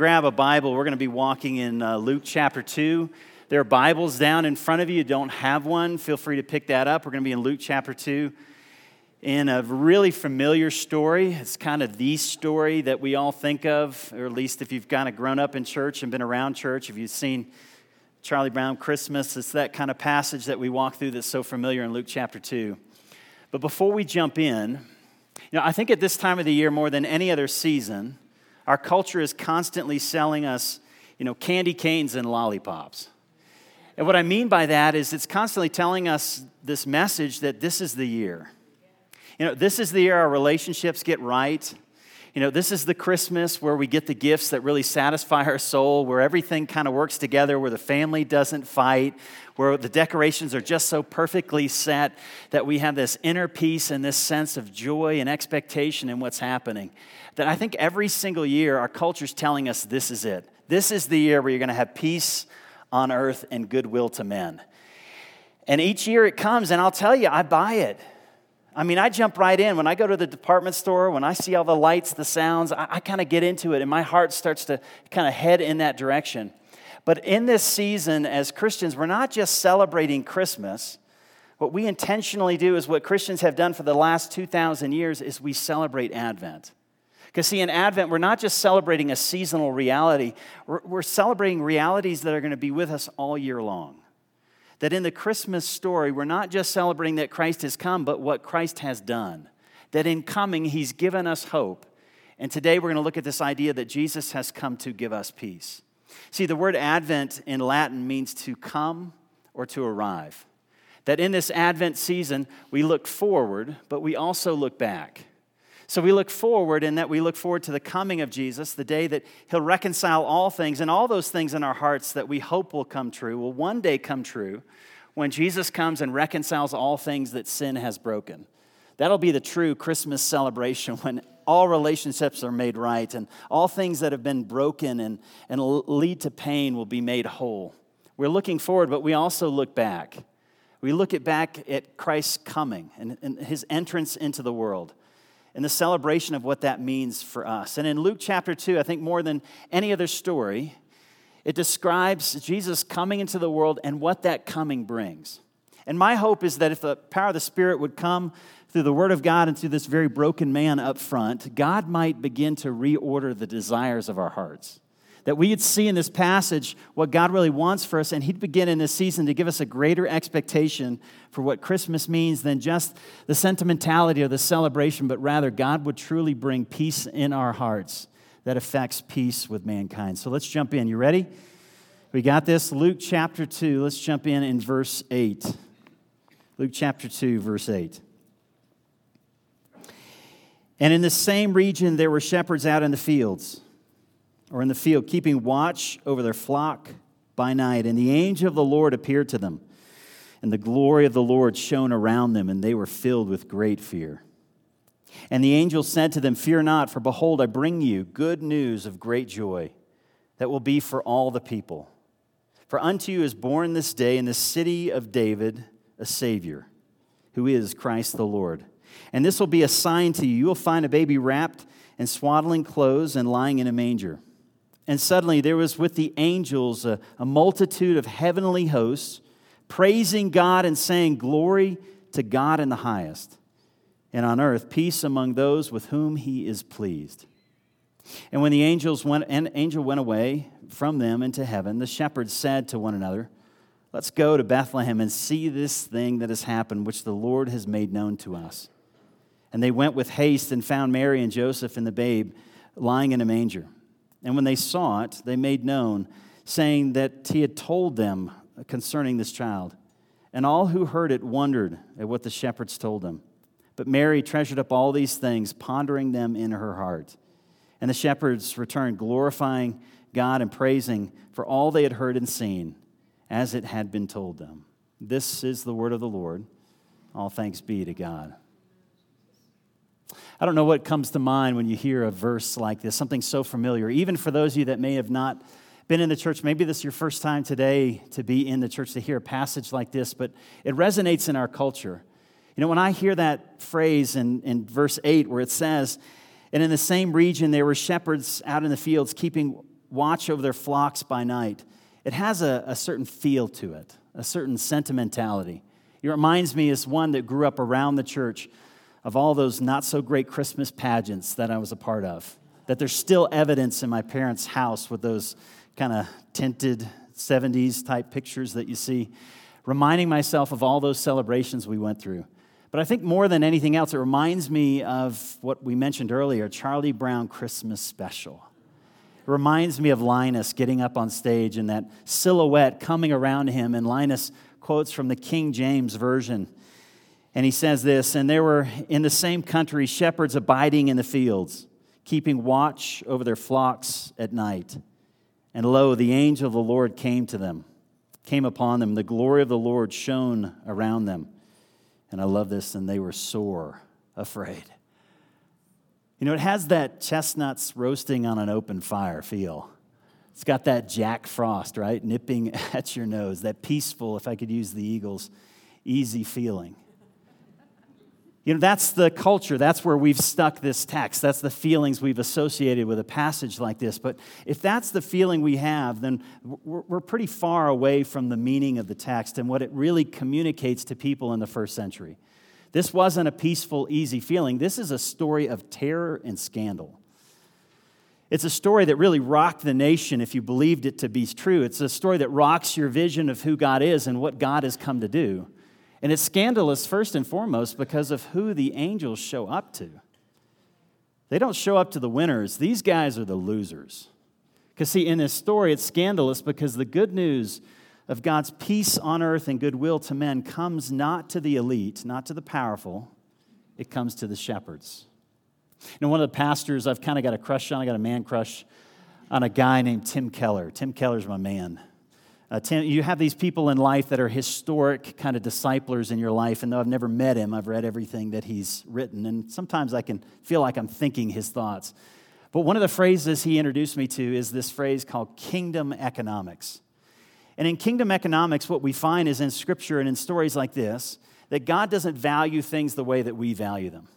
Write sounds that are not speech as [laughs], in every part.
grab a Bible, we're going to be walking in uh, Luke chapter 2. There are Bibles down in front of you. You don't have one, feel free to pick that up. We're going to be in Luke chapter 2 in a really familiar story. It's kind of the story that we all think of, or at least if you've kind of grown up in church and been around church, if you've seen Charlie Brown Christmas, it's that kind of passage that we walk through that's so familiar in Luke chapter 2. But before we jump in, you know, I think at this time of the year more than any other season, our culture is constantly selling us, you know, candy canes and lollipops. And what I mean by that is it's constantly telling us this message that this is the year. You know, this is the year our relationships get right. You know, this is the Christmas where we get the gifts that really satisfy our soul, where everything kind of works together, where the family doesn't fight, where the decorations are just so perfectly set that we have this inner peace and this sense of joy and expectation in what's happening. That I think every single year our culture's telling us this is it. This is the year where you're going to have peace on earth and goodwill to men. And each year it comes, and I'll tell you, I buy it. I mean, I jump right in. When I go to the department store, when I see all the lights, the sounds, I, I kind of get into it, and my heart starts to kind of head in that direction. But in this season, as Christians, we're not just celebrating Christmas. What we intentionally do is what Christians have done for the last 2,000 years is we celebrate Advent. Because, see, in Advent, we're not just celebrating a seasonal reality, we're, celebrating realities that are going to be with us all year long that in the Christmas story, we're not just celebrating that Christ has come, but what Christ has done. That in coming, he's given us hope. And today we're going to look at this idea that Jesus has come to give us peace. See, the word Advent in Latin means to come or to arrive. That in this Advent season, we look forward, but we also look back. So we look forward in that we look forward to the coming of Jesus, the day that he'll reconcile all things, and all those things in our hearts that we hope will come true will one day come true when Jesus comes and reconciles all things that sin has broken. That'll be the true Christmas celebration when all relationships are made right and all things that have been broken and, and lead to pain will be made whole. We're looking forward, but we also look back. We look at back at Christ's coming and, and his entrance into the world and the celebration of what that means for us. And in Luke chapter 2, I think more than any other story, it describes Jesus coming into the world and what that coming brings. And my hope is that if the power of the Spirit would come through the Word of God and through this very broken man up front, God might begin to reorder the desires of our hearts that we would see in this passage what God really wants for us, and He'd begin in this season to give us a greater expectation for what Christmas means than just the sentimentality or the celebration, but rather God would truly bring peace in our hearts that affects peace with mankind. So let's jump in. You ready? We got this. Luke chapter 2. Let's jump in in verse 8. Luke chapter 2, verse 8. And in the same region, there were shepherds out in the fields or in the field, keeping watch over their flock by night. And the angel of the Lord appeared to them, and the glory of the Lord shone around them, and they were filled with great fear. And the angel said to them, Fear not, for behold, I bring you good news of great joy that will be for all the people. For unto you is born this day in the city of David a Savior, who is Christ the Lord. And this will be a sign to you. You will find a baby wrapped in swaddling clothes and lying in a manger. And suddenly there was with the angels a, a multitude of heavenly hosts praising God and saying, Glory to God in the highest, and on earth peace among those with whom he is pleased. And when the angels went, an angel went away from them into heaven, the shepherds said to one another, Let's go to Bethlehem and see this thing that has happened, which the Lord has made known to us. And they went with haste and found Mary and Joseph and the babe lying in a manger. And when they saw it, they made known, saying that he had told them concerning this child. And all who heard it wondered at what the shepherds told them. But Mary treasured up all these things, pondering them in her heart. And the shepherds returned, glorifying God and praising for all they had heard and seen, as it had been told them. This is the word of the Lord. All thanks be to God. I don't know what comes to mind when you hear a verse like this, something so familiar. Even for those of you that may have not been in the church, maybe this is your first time today to be in the church to hear a passage like this, but it resonates in our culture. You know, when I hear that phrase in, in verse 8 where it says, and in the same region there were shepherds out in the fields keeping watch over their flocks by night, it has a, a certain feel to it, a certain sentimentality. It reminds me as one that grew up around the church of all those not so great Christmas pageants that I was a part of. That there's still evidence in my parents' house with those kind of tinted 70s type pictures that you see, reminding myself of all those celebrations we went through. But I think more than anything else, it reminds me of what we mentioned earlier Charlie Brown Christmas special. It reminds me of Linus getting up on stage and that silhouette coming around him, and Linus quotes from the King James Version. And he says this And there were in the same country shepherds abiding in the fields, keeping watch over their flocks at night. And lo, the angel of the Lord came to them, came upon them. The glory of the Lord shone around them. And I love this, and they were sore afraid. You know, it has that chestnuts roasting on an open fire feel. It's got that Jack Frost, right? Nipping [laughs] at your nose, that peaceful, if I could use the Eagles, easy feeling. You know, that's the culture. That's where we've stuck this text. That's the feelings we've associated with a passage like this. But if that's the feeling we have, then we're pretty far away from the meaning of the text and what it really communicates to people in the first century. This wasn't a peaceful, easy feeling. This is a story of terror and scandal. It's a story that really rocked the nation if you believed it to be true. It's a story that rocks your vision of who God is and what God has come to do. And it's scandalous, first and foremost, because of who the angels show up to. They don't show up to the winners, these guys are the losers. Because, see, in this story, it's scandalous because the good news of God's peace on earth and goodwill to men comes not to the elite, not to the powerful, it comes to the shepherds. Know, one of the pastors I've kind of got a crush on, I got a man crush on a guy named Tim Keller. Tim Keller's my man. Uh, you have these people in life that are historic kind of disciplers in your life, and though I've never met him, I've read everything that he's written, and sometimes I can feel like I'm thinking his thoughts. But one of the phrases he introduced me to is this phrase called kingdom economics. And in kingdom economics, what we find is in scripture and in stories like this, that God doesn't value things the way that we value them.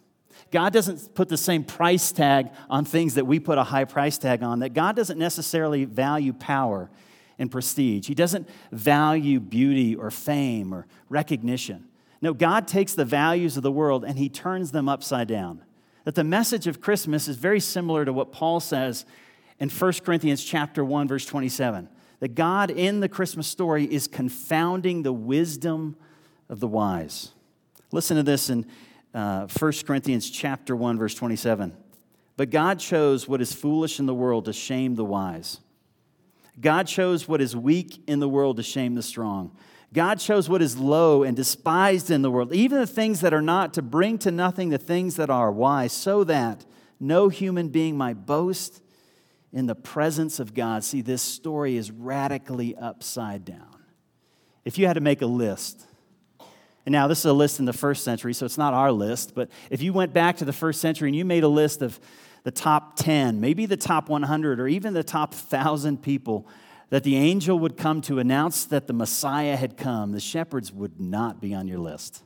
God doesn't put the same price tag on things that we put a high price tag on, that God doesn't necessarily value power and prestige. He doesn't value beauty or fame or recognition. No, God takes the values of the world and he turns them upside down. That the message of Christmas is very similar to what Paul says in 1 Corinthians chapter 1 verse 27. That God in the Christmas story is confounding the wisdom of the wise. Listen to this in uh, 1 Corinthians chapter 1 verse 27. But God chose what is foolish in the world to shame the wise. God chose what is weak in the world to shame the strong. God chose what is low and despised in the world, even the things that are not, to bring to nothing the things that are. Why? So that no human being might boast in the presence of God. See, this story is radically upside down. If you had to make a list, and now this is a list in the first century, so it's not our list, but if you went back to the first century and you made a list of the top 10, maybe the top 100, or even the top 1,000 people that the angel would come to announce that the Messiah had come, the shepherds would not be on your list.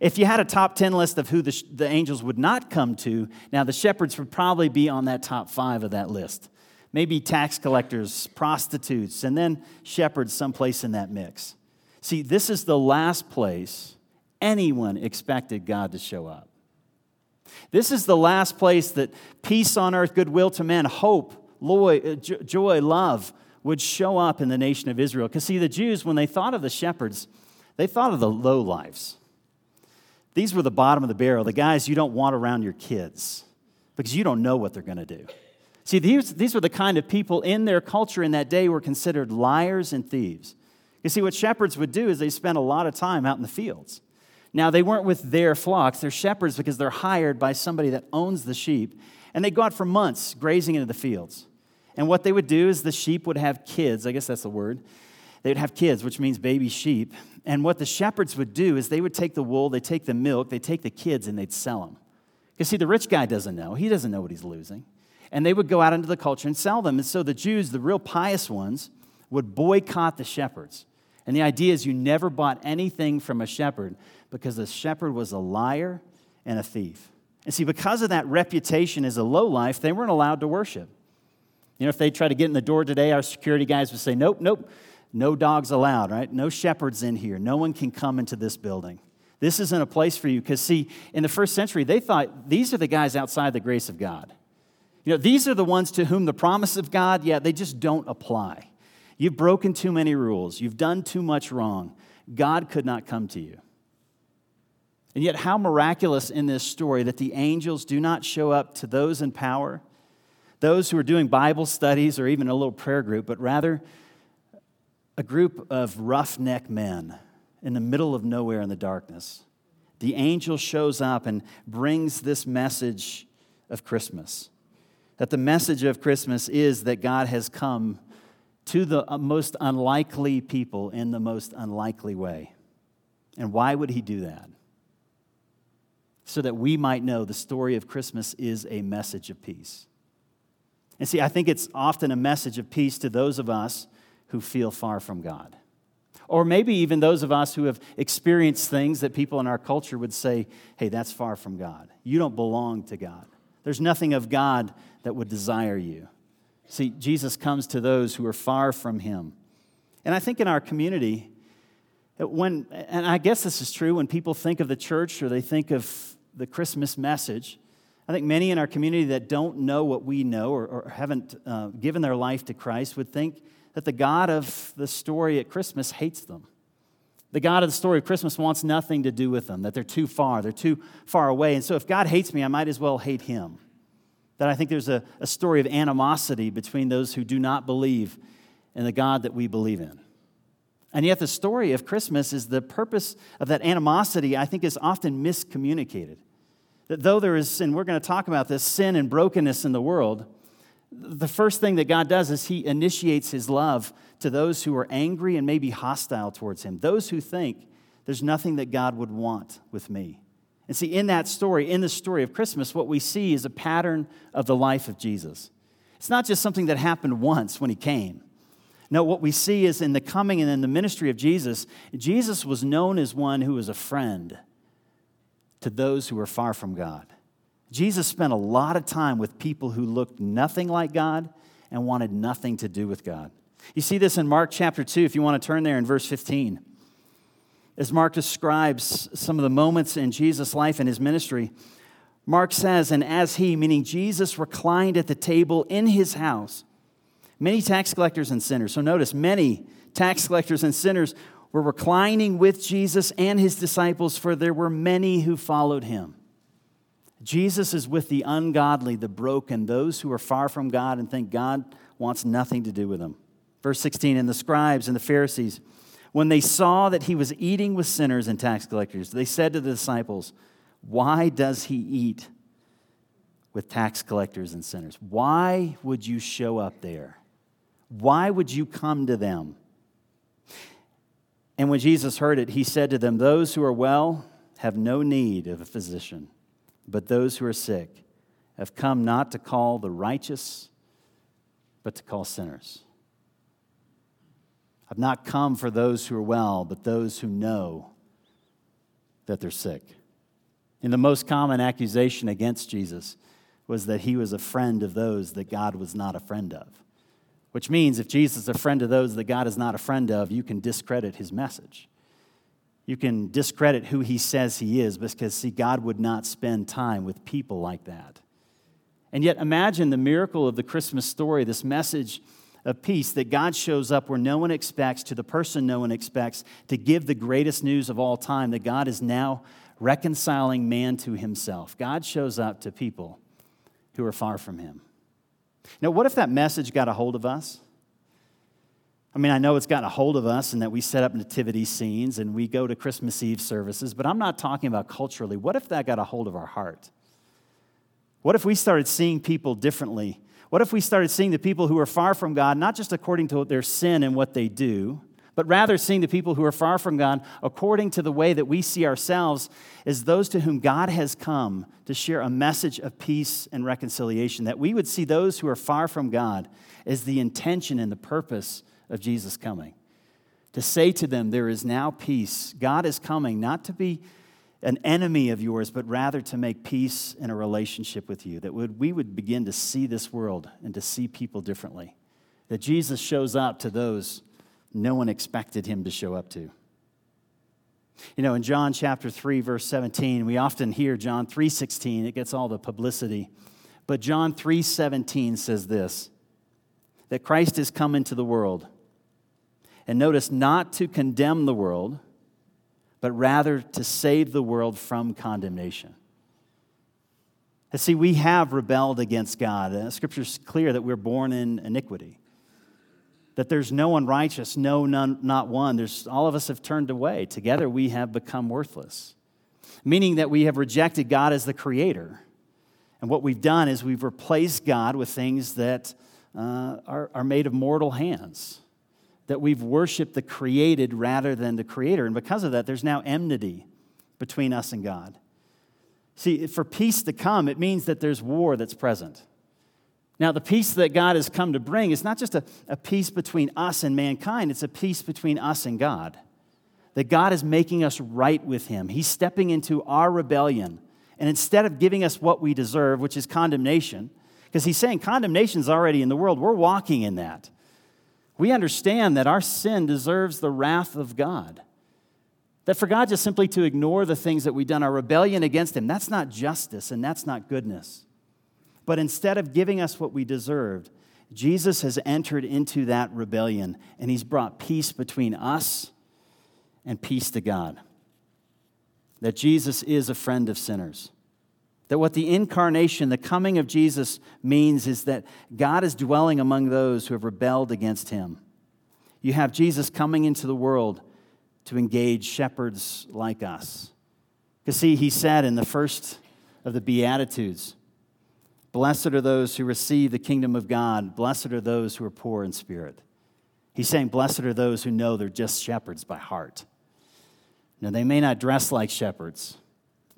If you had a top 10 list of who the, the angels would not come to, now the shepherds would probably be on that top five of that list. Maybe tax collectors, prostitutes, and then shepherds someplace in that mix. See, this is the last place anyone expected God to show up. This is the last place that peace on earth, goodwill to men, hope, uh, joy, love would show up in the nation of Israel. Because, see, the Jews, when they thought of the shepherds, they thought of the low lives. These were the bottom of the barrel, the guys you don't want around your kids because you don't know what they're going to do. See, these, these were the kind of people in their culture in that day were considered liars and thieves. You see, what shepherds would do is they spent a lot of time out in the fields. Now, they weren't with their flocks, they're shepherds because they're hired by somebody that owns the sheep. And they go out for months grazing into the fields. And what they would do is the sheep would have kids, I guess that's the word. They would have kids, which means baby sheep. And what the shepherds would do is they would take the wool, they take the milk, they take the kids, and they'd sell them. Because, see, the rich guy doesn't know. He doesn't know what he's losing. And they would go out into the culture and sell them. And so the Jews, the real pious ones, would boycott the shepherds. And the idea is you never bought anything from a shepherd because the shepherd was a liar and a thief. And see, because of that reputation as a low life, they weren't allowed to worship. You know, if they tried to get in the door today, our security guys would say, nope, nope, no dogs allowed, right? No shepherds in here. No one can come into this building. This isn't a place for you. Because, see, in the first century, they thought these are the guys outside the grace of God. You know, these are the ones to whom the promise of God, yeah, they just don't apply. You've broken too many rules, you've done too much wrong. God could not come to you. And yet, how miraculous in this story that the angels do not show up to those in power, those who are doing Bible studies or even a little prayer group, but rather a group of roughneck men in the middle of nowhere in the darkness. The angel shows up and brings this message of Christmas. That the message of Christmas is that God has come to the most unlikely people in the most unlikely way. And why would he do that? So that we might know the story of Christmas is a message of peace. And see, I think it's often a message of peace to those of us who feel far from God. Or maybe even those of us who have experienced things that people in our culture would say, hey, that's far from God. You don't belong to God. There's nothing of God that would desire you. See, Jesus comes to those who are far from him. And I think in our community, when, and I guess this is true when people think of the church or they think of the Christmas message, I think many in our community that don't know what we know or, or haven't uh, given their life to Christ would think that the God of the story at Christmas hates them. The God of the story of Christmas wants nothing to do with them, that they're too far, they're too far away. And so if God hates me, I might as well hate him. That I think there's a, a story of animosity between those who do not believe in the God that we believe in. And yet, the story of Christmas is the purpose of that animosity, I think, is often miscommunicated. That though there is sin, we're going to talk about this sin and brokenness in the world, the first thing that God does is He initiates His love to those who are angry and maybe hostile towards Him, those who think there's nothing that God would want with me. And see, in that story, in the story of Christmas, what we see is a pattern of the life of Jesus. It's not just something that happened once when He came. No, what we see is in the coming and in the ministry of Jesus, Jesus was known as one who was a friend to those who were far from God. Jesus spent a lot of time with people who looked nothing like God and wanted nothing to do with God. You see this in Mark chapter 2, if you want to turn there in verse 15. As Mark describes some of the moments in Jesus' life and his ministry, Mark says, And as he, meaning Jesus, reclined at the table in his house, many tax collectors and sinners. So notice, many tax collectors and sinners were reclining with Jesus and his disciples, for there were many who followed him. Jesus is with the ungodly, the broken, those who are far from God and think God wants nothing to do with them. Verse 16, and the scribes and the Pharisees, when they saw that he was eating with sinners and tax collectors, they said to the disciples, Why does he eat with tax collectors and sinners? Why would you show up there? Why would you come to them? And when Jesus heard it, he said to them, Those who are well have no need of a physician but those who are sick have come not to call the righteous, but to call sinners. I've not come for those who are well, but those who know that they're sick. And the most common accusation against Jesus was that he was a friend of those that God was not a friend of. Which means if Jesus is a friend of those that God is not a friend of, you can discredit his message you can discredit who he says he is because, see, God would not spend time with people like that. And yet, imagine the miracle of the Christmas story, this message of peace that God shows up where no one expects, to the person no one expects, to give the greatest news of all time that God is now reconciling man to himself. God shows up to people who are far from him. Now, what if that message got a hold of us? I mean, I know it's gotten a hold of us and that we set up nativity scenes and we go to Christmas Eve services, but I'm not talking about culturally. What if that got a hold of our heart? What if we started seeing people differently? What if we started seeing the people who are far from God, not just according to their sin and what they do, but rather seeing the people who are far from God according to the way that we see ourselves as those to whom God has come to share a message of peace and reconciliation? That we would see those who are far from God as the intention and the purpose of Jesus coming. To say to them, There is now peace. God is coming, not to be an enemy of yours, but rather to make peace in a relationship with you. That we would begin to see this world and to see people differently. That Jesus shows up to those no one expected him to show up to. You know, in John chapter 3 verse 17, we often hear John 3:16, it gets all the publicity. But John 3:17 says this, that Christ has come into the world. And notice not to condemn the world, but rather to save the world from condemnation. And see, we have rebelled against God. Scripture's clear that we're born in iniquity that there's no one righteous, no, none, not one. There's, all of us have turned away. Together we have become worthless, meaning that we have rejected God as the creator. And what we've done is we've replaced God with things that uh, are, are made of mortal hands, that we've worshiped the created rather than the creator. And because of that, there's now enmity between us and God. See, for peace to come, it means that there's war that's present. Now, the peace that God has come to bring is not just a, a peace between us and mankind, it's a peace between us and God. That God is making us right with Him. He's stepping into our rebellion. And instead of giving us what we deserve, which is condemnation, because He's saying condemnation is already in the world, we're walking in that. We understand that our sin deserves the wrath of God. That for God just simply to ignore the things that we've done, our rebellion against Him, that's not justice and that's not goodness. But instead of giving us what we deserved, Jesus has entered into that rebellion and he's brought peace between us and peace to God. That Jesus is a friend of sinners. That what the incarnation, the coming of Jesus, means is that God is dwelling among those who have rebelled against him. You have Jesus coming into the world to engage shepherds like us. Because, see, he said in the first of the Beatitudes, Blessed are those who receive the kingdom of God. Blessed are those who are poor in spirit. He's saying, Blessed are those who know they're just shepherds by heart. Now, they may not dress like shepherds,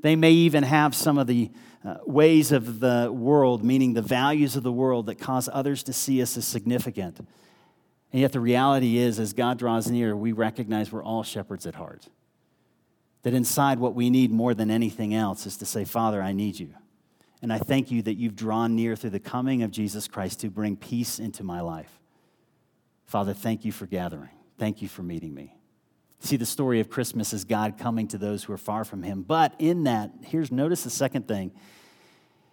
they may even have some of the uh, ways of the world, meaning the values of the world, that cause others to see us as significant. And yet, the reality is, as God draws near, we recognize we're all shepherds at heart. That inside, what we need more than anything else is to say, Father, I need you. And I thank you that you've drawn near through the coming of Jesus Christ to bring peace into my life. Father, thank you for gathering. Thank you for meeting me. See, the story of Christmas is God coming to those who are far from him. But in that, here's notice the second thing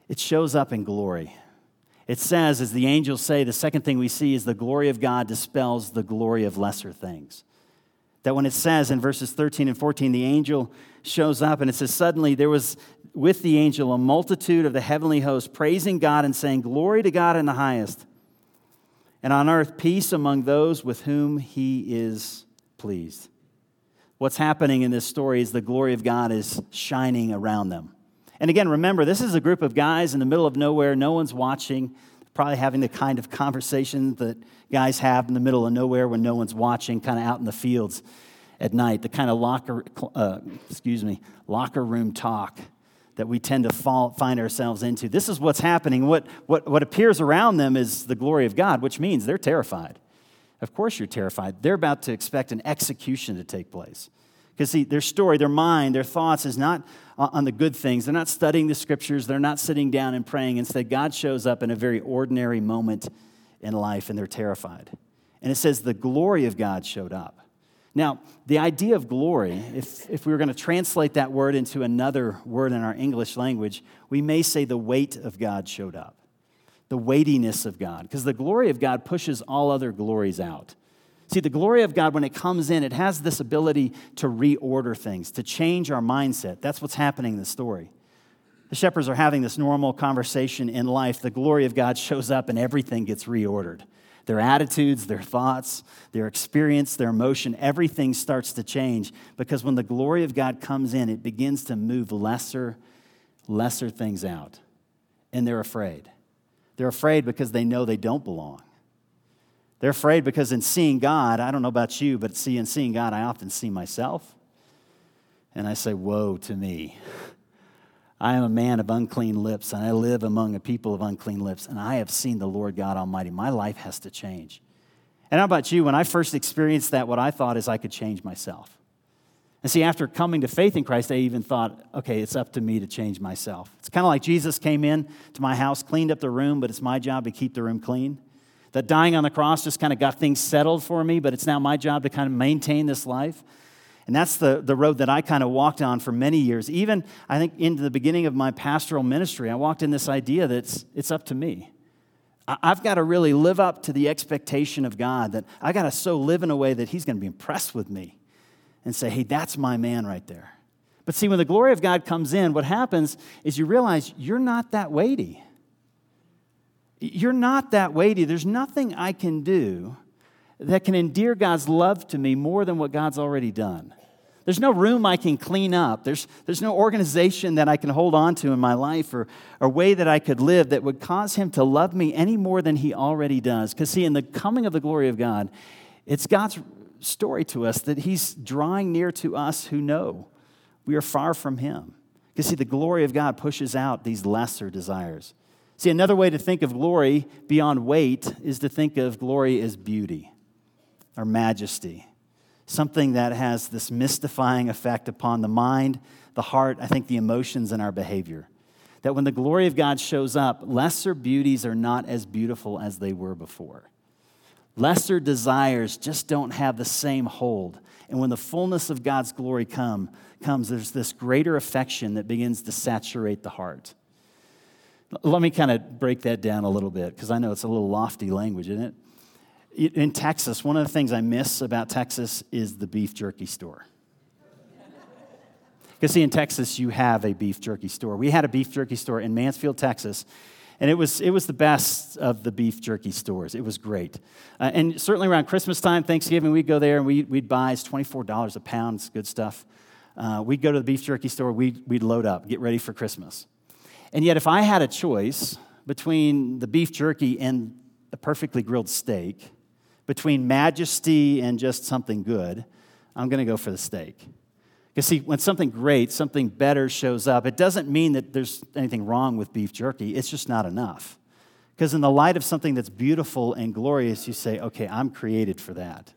it shows up in glory. It says, as the angels say, the second thing we see is the glory of God dispels the glory of lesser things. That when it says in verses 13 and 14, the angel shows up and it says, Suddenly there was with the angel a multitude of the heavenly host, praising God and saying, Glory to God in the highest, and on earth peace among those with whom he is pleased. What's happening in this story is the glory of God is shining around them. And again, remember, this is a group of guys in the middle of nowhere, no one's watching, probably having the kind of conversation that guys have in the middle of nowhere when no one's watching, kind of out in the fields at night, the kind of locker, uh, excuse me, locker room talk that we tend to fall, find ourselves into. This is what's happening. What, what, what appears around them is the glory of God, which means they're terrified. Of course, you're terrified. They're about to expect an execution to take place. Because, see, their story, their mind, their thoughts is not on the good things. They're not studying the scriptures. They're not sitting down and praying. Instead, God shows up in a very ordinary moment in life, and they're terrified. And it says the glory of God showed up. Now, the idea of glory, if, if we were going to translate that word into another word in our English language, we may say the weight of God showed up, the weightiness of God, because the glory of God pushes all other glories out. See, the glory of God, when it comes in, it has this ability to reorder things, to change our mindset. That's what's happening in the story. The shepherds are having this normal conversation in life. The glory of God shows up and everything gets reordered their attitudes, their thoughts, their experience, their emotion, everything starts to change because when the glory of God comes in, it begins to move lesser, lesser things out. And they're afraid. They're afraid because they know they don't belong. They're afraid because in seeing God, I don't know about you, but see, in seeing God, I often see myself. And I say, Woe to me. [laughs] I am a man of unclean lips, and I live among a people of unclean lips, and I have seen the Lord God Almighty. My life has to change. And how about you? When I first experienced that, what I thought is I could change myself. And see, after coming to faith in Christ, I even thought, okay, it's up to me to change myself. It's kind of like Jesus came in to my house, cleaned up the room, but it's my job to keep the room clean. That dying on the cross just kind of got things settled for me, but it's now my job to kind of maintain this life. And that's the, the road that I kind of walked on for many years. Even, I think, into the beginning of my pastoral ministry, I walked in this idea that it's, it's up to me. I've got to really live up to the expectation of God, that I got to so live in a way that He's going to be impressed with me and say, hey, that's my man right there. But see, when the glory of God comes in, what happens is you realize you're not that weighty. You're not that weighty. There's nothing I can do that can endear God's love to me more than what God's already done. There's no room I can clean up. There's, there's no organization that I can hold on to in my life or a way that I could live that would cause Him to love me any more than He already does. Because, see, in the coming of the glory of God, it's God's story to us that He's drawing near to us who know we are far from Him. Because, see, the glory of God pushes out these lesser desires. See, another way to think of glory beyond weight is to think of glory as beauty or majesty, something that has this mystifying effect upon the mind, the heart, I think the emotions, and our behavior. That when the glory of God shows up, lesser beauties are not as beautiful as they were before. Lesser desires just don't have the same hold. And when the fullness of God's glory come, comes, there's this greater affection that begins to saturate the heart. Let me kind of break that down a little bit because I know it's a little lofty language, isn't it? In Texas, one of the things I miss about Texas is the beef jerky store. Because, see, in Texas, you have a beef jerky store. We had a beef jerky store in Mansfield, Texas, and it was, it was the best of the beef jerky stores. It was great. Uh, and certainly around Christmas time, Thanksgiving, we'd go there and we, we'd buy, it's $24 a pound, it's good stuff. Uh, we'd go to the beef jerky store, we'd, we'd load up, get ready for Christmas. And yet, if I had a choice between the beef jerky and a perfectly grilled steak, between majesty and just something good, I'm going to go for the steak. Because, see, when something great, something better shows up, it doesn't mean that there's anything wrong with beef jerky. It's just not enough. Because, in the light of something that's beautiful and glorious, you say, okay, I'm created for that.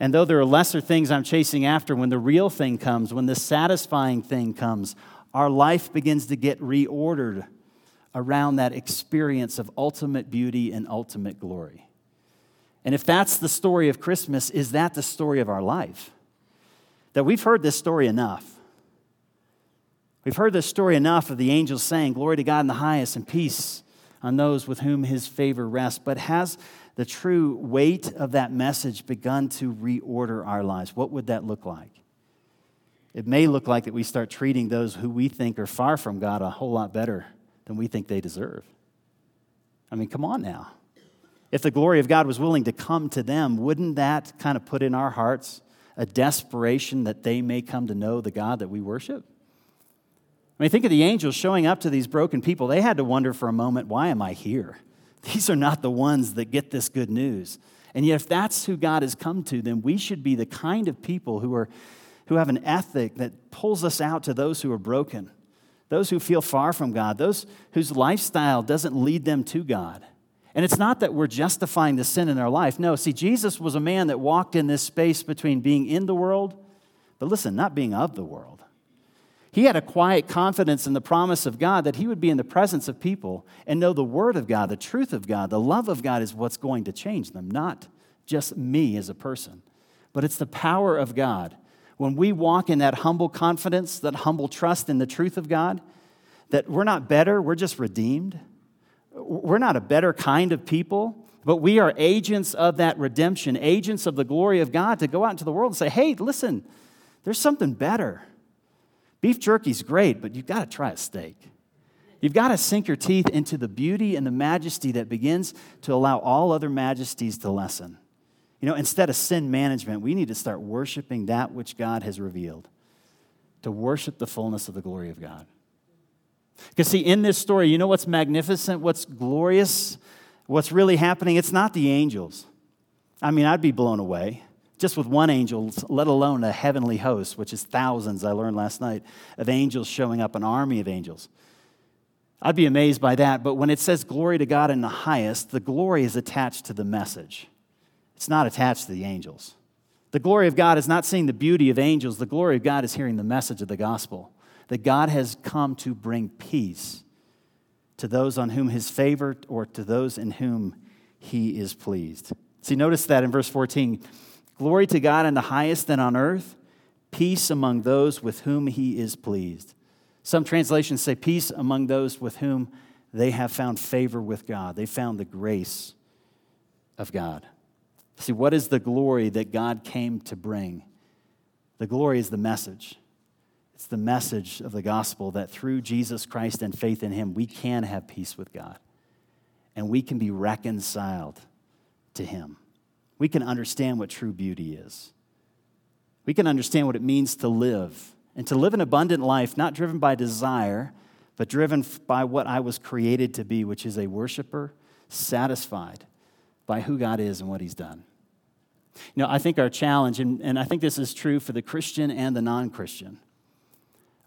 And though there are lesser things I'm chasing after, when the real thing comes, when the satisfying thing comes, our life begins to get reordered around that experience of ultimate beauty and ultimate glory. And if that's the story of Christmas, is that the story of our life? that we've heard this story enough. We've heard this story enough of the angels saying, Glory to God in the highest and peace on those with whom his favor rests. But has the true weight of that message begun to reorder our lives? What would that look like? It may look like that we start treating those who we think are far from God a whole lot better than we think they deserve. I mean, come on now. If the glory of God was willing to come to them, wouldn't that kind of put in our hearts a desperation that they may come to know the God that we worship? I mean, think of the angels showing up to these broken people. They had to wonder for a moment, why am I here? [laughs] These are not the ones that get this good news. And yet, if that's who God has come to, then we should be the kind of people who, are, who have an ethic that pulls us out to those who are broken, those who feel far from God, those whose lifestyle doesn't lead them to God. And it's not that we're justifying the sin in our life. No, see, Jesus was a man that walked in this space between being in the world, but listen, not being of the world. He had a quiet confidence in the promise of God that he would be in the presence of people and know the word of God, the truth of God, the love of God is what's going to change them, not just me as a person, but it's the power of God. When we walk in that humble confidence, that humble trust in the truth of God, that we're not better, we're just redeemed we're not a better kind of people, but we are agents of that redemption, agents of the glory of God to go out into the world and say, hey, listen, there's something better. Beef jerky's great, but you've got to try a steak. You've got to sink your teeth into the beauty and the majesty that begins to allow all other majesties to lessen. You know, instead of sin management, we need to start worshiping that which God has revealed, to worship the fullness of the glory of God. Because, see, in this story, you know what's magnificent, what's glorious, what's really happening? It's not the angels. I mean, I'd be blown away just with one angel, let alone a heavenly host, which is thousands, I learned last night, of angels showing up, an army of angels. I'd be amazed by that. But when it says glory to God in the highest, the glory is attached to the message, it's not attached to the angels. The glory of God is not seeing the beauty of angels, the glory of God is hearing the message of the gospel that God has come to bring peace to those on whom his favor or to those in whom he is pleased. See, notice that in verse 14 glory to God in the highest and on earth, peace among those with whom he is pleased. Some translations say peace among those with whom they have found favor with God. They found the grace of God. See, what is the glory that God came to bring? The glory is the message. It's the message of the gospel that through Jesus Christ and faith in Him, we can have peace with God and we can be reconciled to Him. We can understand what true beauty is. We can understand what it means to live and to live an abundant life, not driven by desire, but driven by what I was created to be, which is a worshiper, satisfied by who God is and what He's done. You know, I think our challenge, and, and I think this is true for the Christian and the non Christian,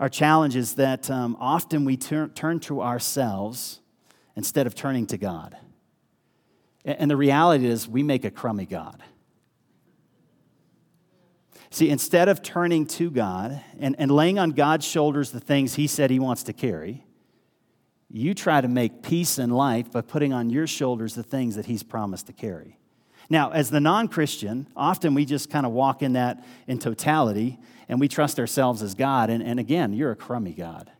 our challenge is that um, often we turn, turn to ourselves instead of turning to God. And the reality is, we make a crummy God. See, instead of turning to God and, and laying on God's shoulders the things He said He wants to carry, you try to make peace in life by putting on your shoulders the things that He's promised to carry. Now, as the non Christian, often we just kind of walk in that in totality and we trust ourselves as God. And, and again, you're a crummy God.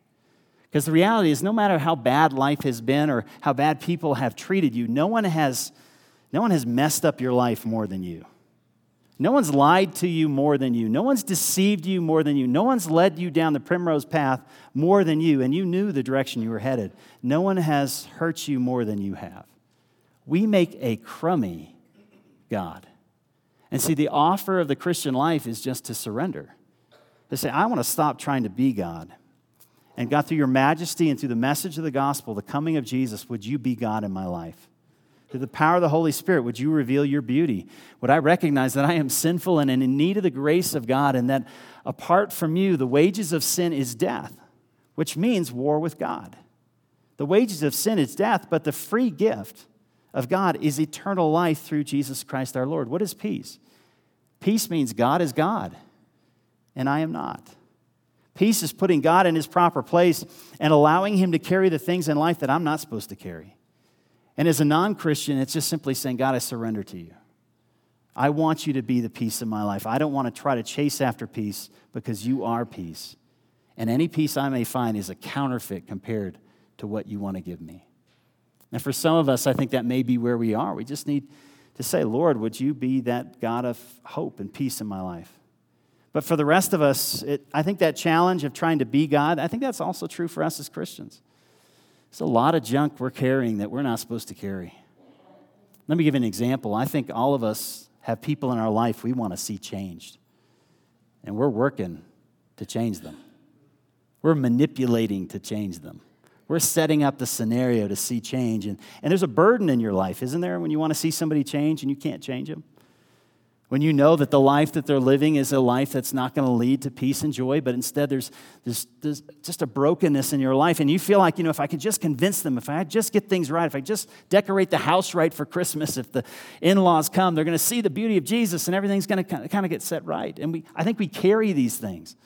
Because the reality is, no matter how bad life has been or how bad people have treated you, no one has, no one has messed up your life more than you. No one's lied to you more than you. No one's deceived you more than you. No one's led you down the primrose path more than you, and you knew the direction you were headed. No one has hurt you more than you have. We make a crummy God. And see, the offer of the Christian life is just to surrender. They say, I want to stop trying to be God. And God, through your majesty and through the message of the gospel, the coming of Jesus, would you be God in my life? Through the power of the Holy Spirit, would you reveal your beauty? Would I recognize that I am sinful and in need of the grace of God, and that apart from you, the wages of sin is death, which means war with God? The wages of sin is death, but the free gift of God is eternal life through Jesus Christ our Lord. What is peace? Peace means God is God and I am not. Peace is putting God in his proper place and allowing him to carry the things in life that I'm not supposed to carry. And as a non Christian, it's just simply saying, God, I surrender to you. I want you to be the peace in my life. I don't want to try to chase after peace because you are peace. And any peace I may find is a counterfeit compared to what you want to give me. And for some of us, I think that may be where we are. We just need to say, Lord, would you be that God of hope and peace in my life? But for the rest of us, it, I think that challenge of trying to be God, I think that's also true for us as Christians. It's a lot of junk we're carrying that we're not supposed to carry. Let me give you an example. I think all of us have people in our life we want to see changed, and we're working to change them. We're manipulating to change them. We're setting up the scenario to see change. And, and there's a burden in your life, isn't there, when you want to see somebody change and you can't change them? when you know that the life that they're living is a life that's not going to lead to peace and joy, but instead there's, there's, there's, just a brokenness in your life, and you feel like, you know, if I could just convince them, if I just get things right, if I just decorate the house right for Christmas, if the in laws come, they're going to see the beauty of Jesus and everything's going to kind of get set right. And we, I think we carry these things.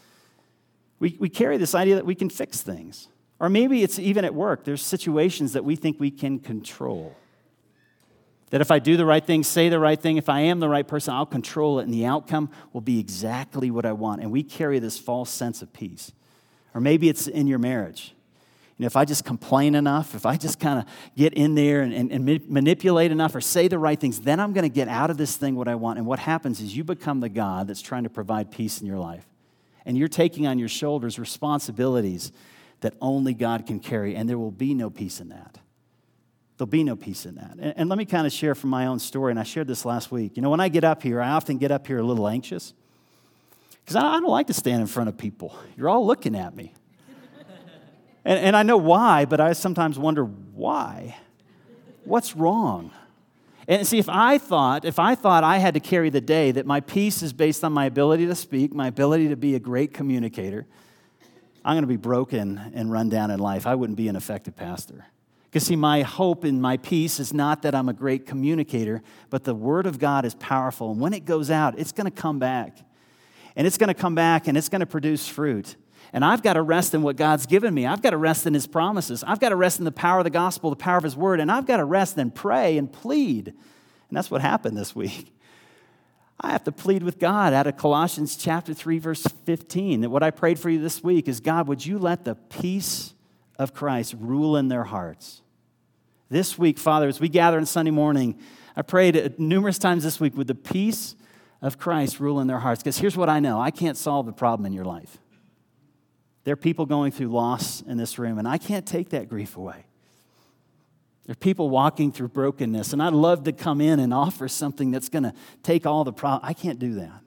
We, we carry this idea that we can fix things. Or maybe it's even at work, there's situations that we think we can control. That if I do the right thing, say the right thing, if I am the right person, I'll control it, and the outcome will be exactly what I want. And we carry this false sense of peace. Or maybe it's in your marriage. You know, if I just complain enough, if I just kind of get in there and, and, and, manipulate enough or say the right things, then I'm going to get out of this thing what I want. And what happens is you become the God that's trying to provide peace in your life. And you're taking on your shoulders responsibilities that only God can carry, and there will be no peace in that. There'll be no peace in that. And, and let me kind of share from my own story, and I shared this last week. You know, when I get up here, I often get up here a little anxious because I, I don't like to stand in front of people. You're all looking at me. [laughs] and, and I know why, but I sometimes wonder why. What's wrong? And see, if I thought, if I thought I had to carry the day, that my peace is based on my ability to speak, my ability to be a great communicator, I'm going to be broken and run down in life. I wouldn't be an effective pastor. Because, see, my hope and my peace is not that I'm a great communicator, but the Word of God is powerful. And when it goes out, it's going to come back. And it's going to come back and it's going to produce fruit. And I've got to rest in what God's given me. I've got to rest in His promises. I've got to rest in the power of the gospel, the power of His Word. And I've got to rest and pray and plead. And that's what happened this week. I have to plead with God out of Colossians chapter 3, verse 15. That what I prayed for you this week is God, would you let the peace of Christ rule in their hearts? This week, Father, as we gather on Sunday morning, I prayed numerous times this week with the peace of Christ rule in their hearts. Because here's what I know I can't solve the problem in your life. There are people going through loss in this room, and I can't take that grief away. There are people walking through brokenness, and I'd love to come in and offer something that's going to take all the problem. I can't do that.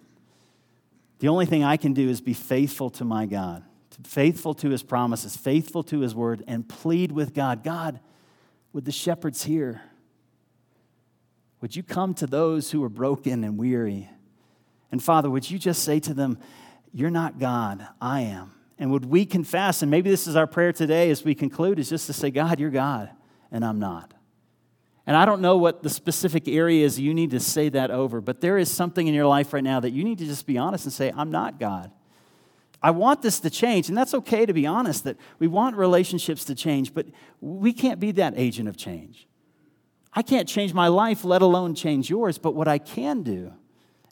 The only thing I can do is be faithful to my God, faithful to his promises, faithful to his word, and plead with God God, with the shepherds here, would you come to those who are broken and weary? And Father, would you just say to them, You're not God, I am. And would we confess, and maybe this is our prayer today as we conclude, is just to say, God, you're God and I'm not. And I don't know what the specific area is you need to say that over, but there is something in your life right now that you need to just be honest and say, I'm not God. I want this to change, and that's okay to be honest that we want relationships to change, but we can't be that agent of change. I can't change my life, let alone change yours, but what I can do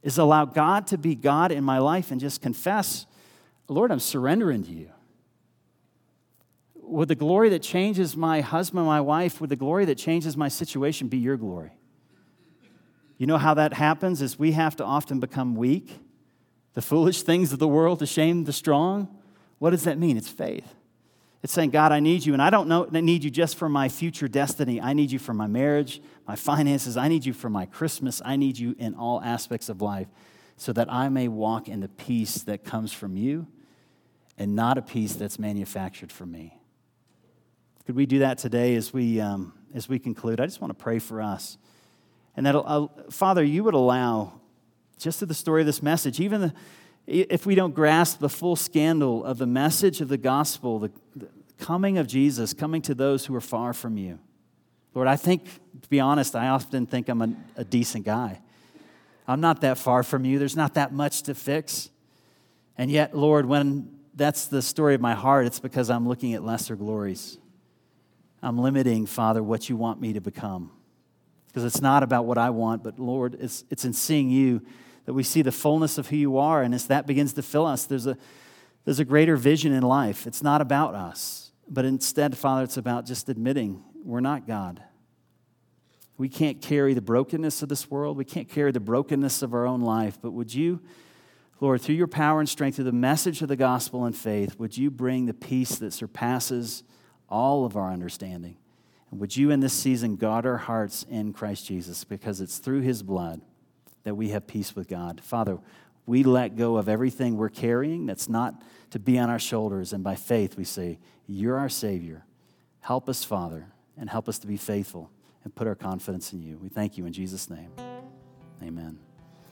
is allow God to be God in my life and just confess, Lord, I'm surrendering to you would the glory that changes my husband, my wife, would the glory that changes my situation be your glory? You know how that happens is we have to often become weak. The foolish things of the world to shame the strong. What does that mean? It's faith. It's saying, God, I need you, and I don't know, I need you just for my future destiny. I need you for my marriage, my finances. I need you for my Christmas. I need you in all aspects of life so that I may walk in the peace that comes from you and not a peace that's manufactured for me. Could we do that today as we, um, as we conclude? I just want to pray for us. And that, uh, Father, you would allow, just to the story of this message, even the, if we don't grasp the full scandal of the message of the gospel, the, the coming of Jesus, coming to those who are far from you. Lord, I think, to be honest, I often think I'm a, a decent guy. I'm not that far from you. There's not that much to fix. And yet, Lord, when that's the story of my heart, it's because I'm looking at lesser glories. I'm limiting, Father, what you want me to become. Because it's not about what I want, but Lord, it's, it's in seeing you that we see the fullness of who you are. And as that begins to fill us, there's a, there's a greater vision in life. It's not about us, but instead, Father, it's about just admitting we're not God. We can't carry the brokenness of this world. We can't carry the brokenness of our own life. But would you, Lord, through your power and strength, through the message of the gospel and faith, would you bring the peace that surpasses all of our understanding. And would you in this season guard our hearts in Christ Jesus because it's through his blood that we have peace with God. Father, we let go of everything we're carrying that's not to be on our shoulders. And by faith, we say, You're our Savior. Help us, Father, and help us to be faithful and put our confidence in you. We thank you in Jesus' name. Amen.